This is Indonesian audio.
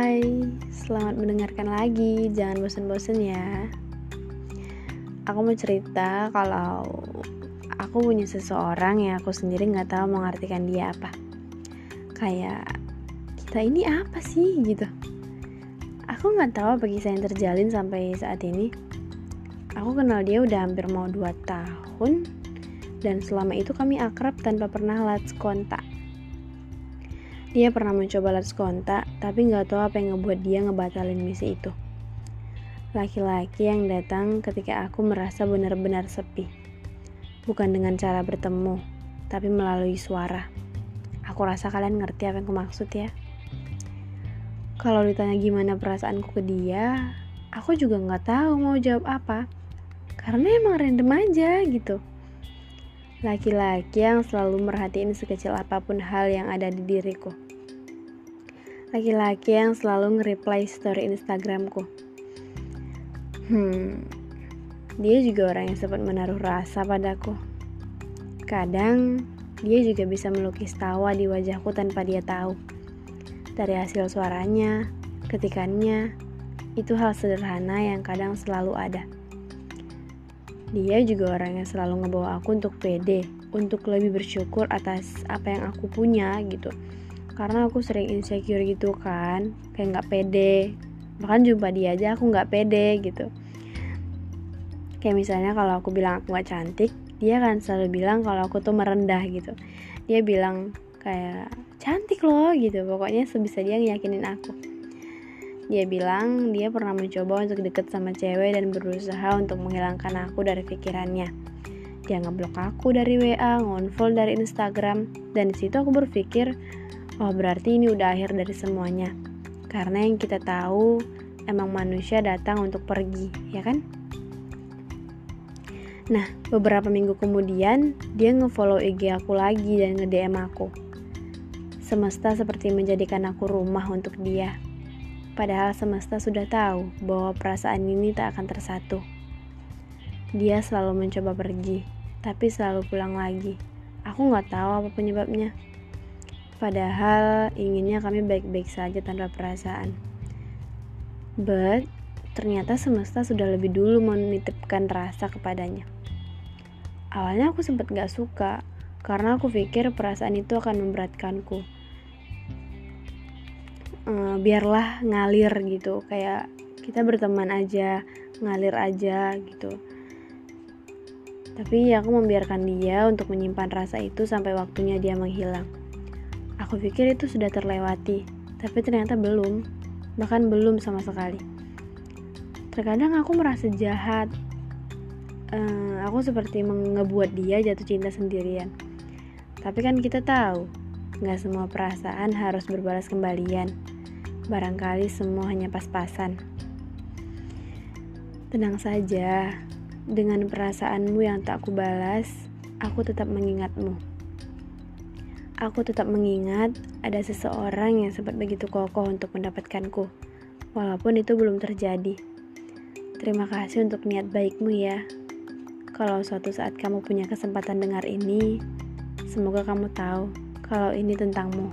Hai, selamat mendengarkan lagi. Jangan bosan-bosan ya. Aku mau cerita kalau aku punya seseorang yang aku sendiri nggak tahu mengartikan dia apa. Kayak kita ini apa sih gitu. Aku nggak tahu apa kisah yang terjalin sampai saat ini. Aku kenal dia udah hampir mau 2 tahun dan selama itu kami akrab tanpa pernah lost kontak. Dia pernah mencoba let's kontak, tapi nggak tahu apa yang ngebuat dia ngebatalin misi itu. Laki-laki yang datang ketika aku merasa benar-benar sepi. Bukan dengan cara bertemu, tapi melalui suara. Aku rasa kalian ngerti apa yang aku maksud ya. Kalau ditanya gimana perasaanku ke dia, aku juga nggak tahu mau jawab apa. Karena emang random aja gitu. Laki-laki yang selalu merhatiin sekecil apa pun hal yang ada di diriku. Laki-laki yang selalu nge-reply story Instagramku. Hmm, dia juga orang yang sempat menaruh rasa padaku. Kadang, dia juga bisa melukis tawa di wajahku tanpa dia tahu. Dari hasil suaranya, ketikannya, itu hal sederhana yang kadang selalu ada. Dia juga orang yang selalu ngebawa aku untuk pede, untuk lebih bersyukur atas apa yang aku punya gitu. Karena aku sering insecure gitu kan, kayak nggak pede. Bahkan jumpa dia aja aku nggak pede gitu. Kayak misalnya kalau aku bilang aku nggak cantik, dia kan selalu bilang kalau aku tuh merendah gitu. Dia bilang kayak cantik loh gitu. Pokoknya sebisa dia ngiyakinin aku. Dia bilang dia pernah mencoba untuk deket sama cewek dan berusaha untuk menghilangkan aku dari pikirannya. Dia ngeblok aku dari WA, ngonfollow dari Instagram, dan di situ aku berpikir, oh berarti ini udah akhir dari semuanya. Karena yang kita tahu, emang manusia datang untuk pergi, ya kan? Nah, beberapa minggu kemudian, dia ngefollow IG aku lagi dan nge-DM aku. Semesta seperti menjadikan aku rumah untuk dia. Padahal semesta sudah tahu bahwa perasaan ini tak akan tersatu. Dia selalu mencoba pergi, tapi selalu pulang lagi. Aku nggak tahu apa penyebabnya. Padahal inginnya kami baik-baik saja tanpa perasaan. But, ternyata semesta sudah lebih dulu menitipkan rasa kepadanya. Awalnya aku sempat gak suka, karena aku pikir perasaan itu akan memberatkanku uh, biarlah ngalir gitu. Kayak kita berteman aja ngalir aja gitu. Tapi aku membiarkan dia untuk menyimpan rasa itu sampai waktunya dia menghilang. Aku pikir itu sudah terlewati tapi ternyata belum. Bahkan belum sama sekali. Terkadang aku merasa jahat. Uh, aku seperti mengebuat dia jatuh cinta sendirian. Tapi kan kita tahu Gak semua perasaan harus berbalas kembalian. Barangkali semua hanya pas-pasan. Tenang saja, dengan perasaanmu yang tak kubalas, aku tetap mengingatmu. Aku tetap mengingat ada seseorang yang sempat begitu kokoh untuk mendapatkanku, walaupun itu belum terjadi. Terima kasih untuk niat baikmu ya. Kalau suatu saat kamu punya kesempatan dengar ini, semoga kamu tahu kalau ini tentangmu.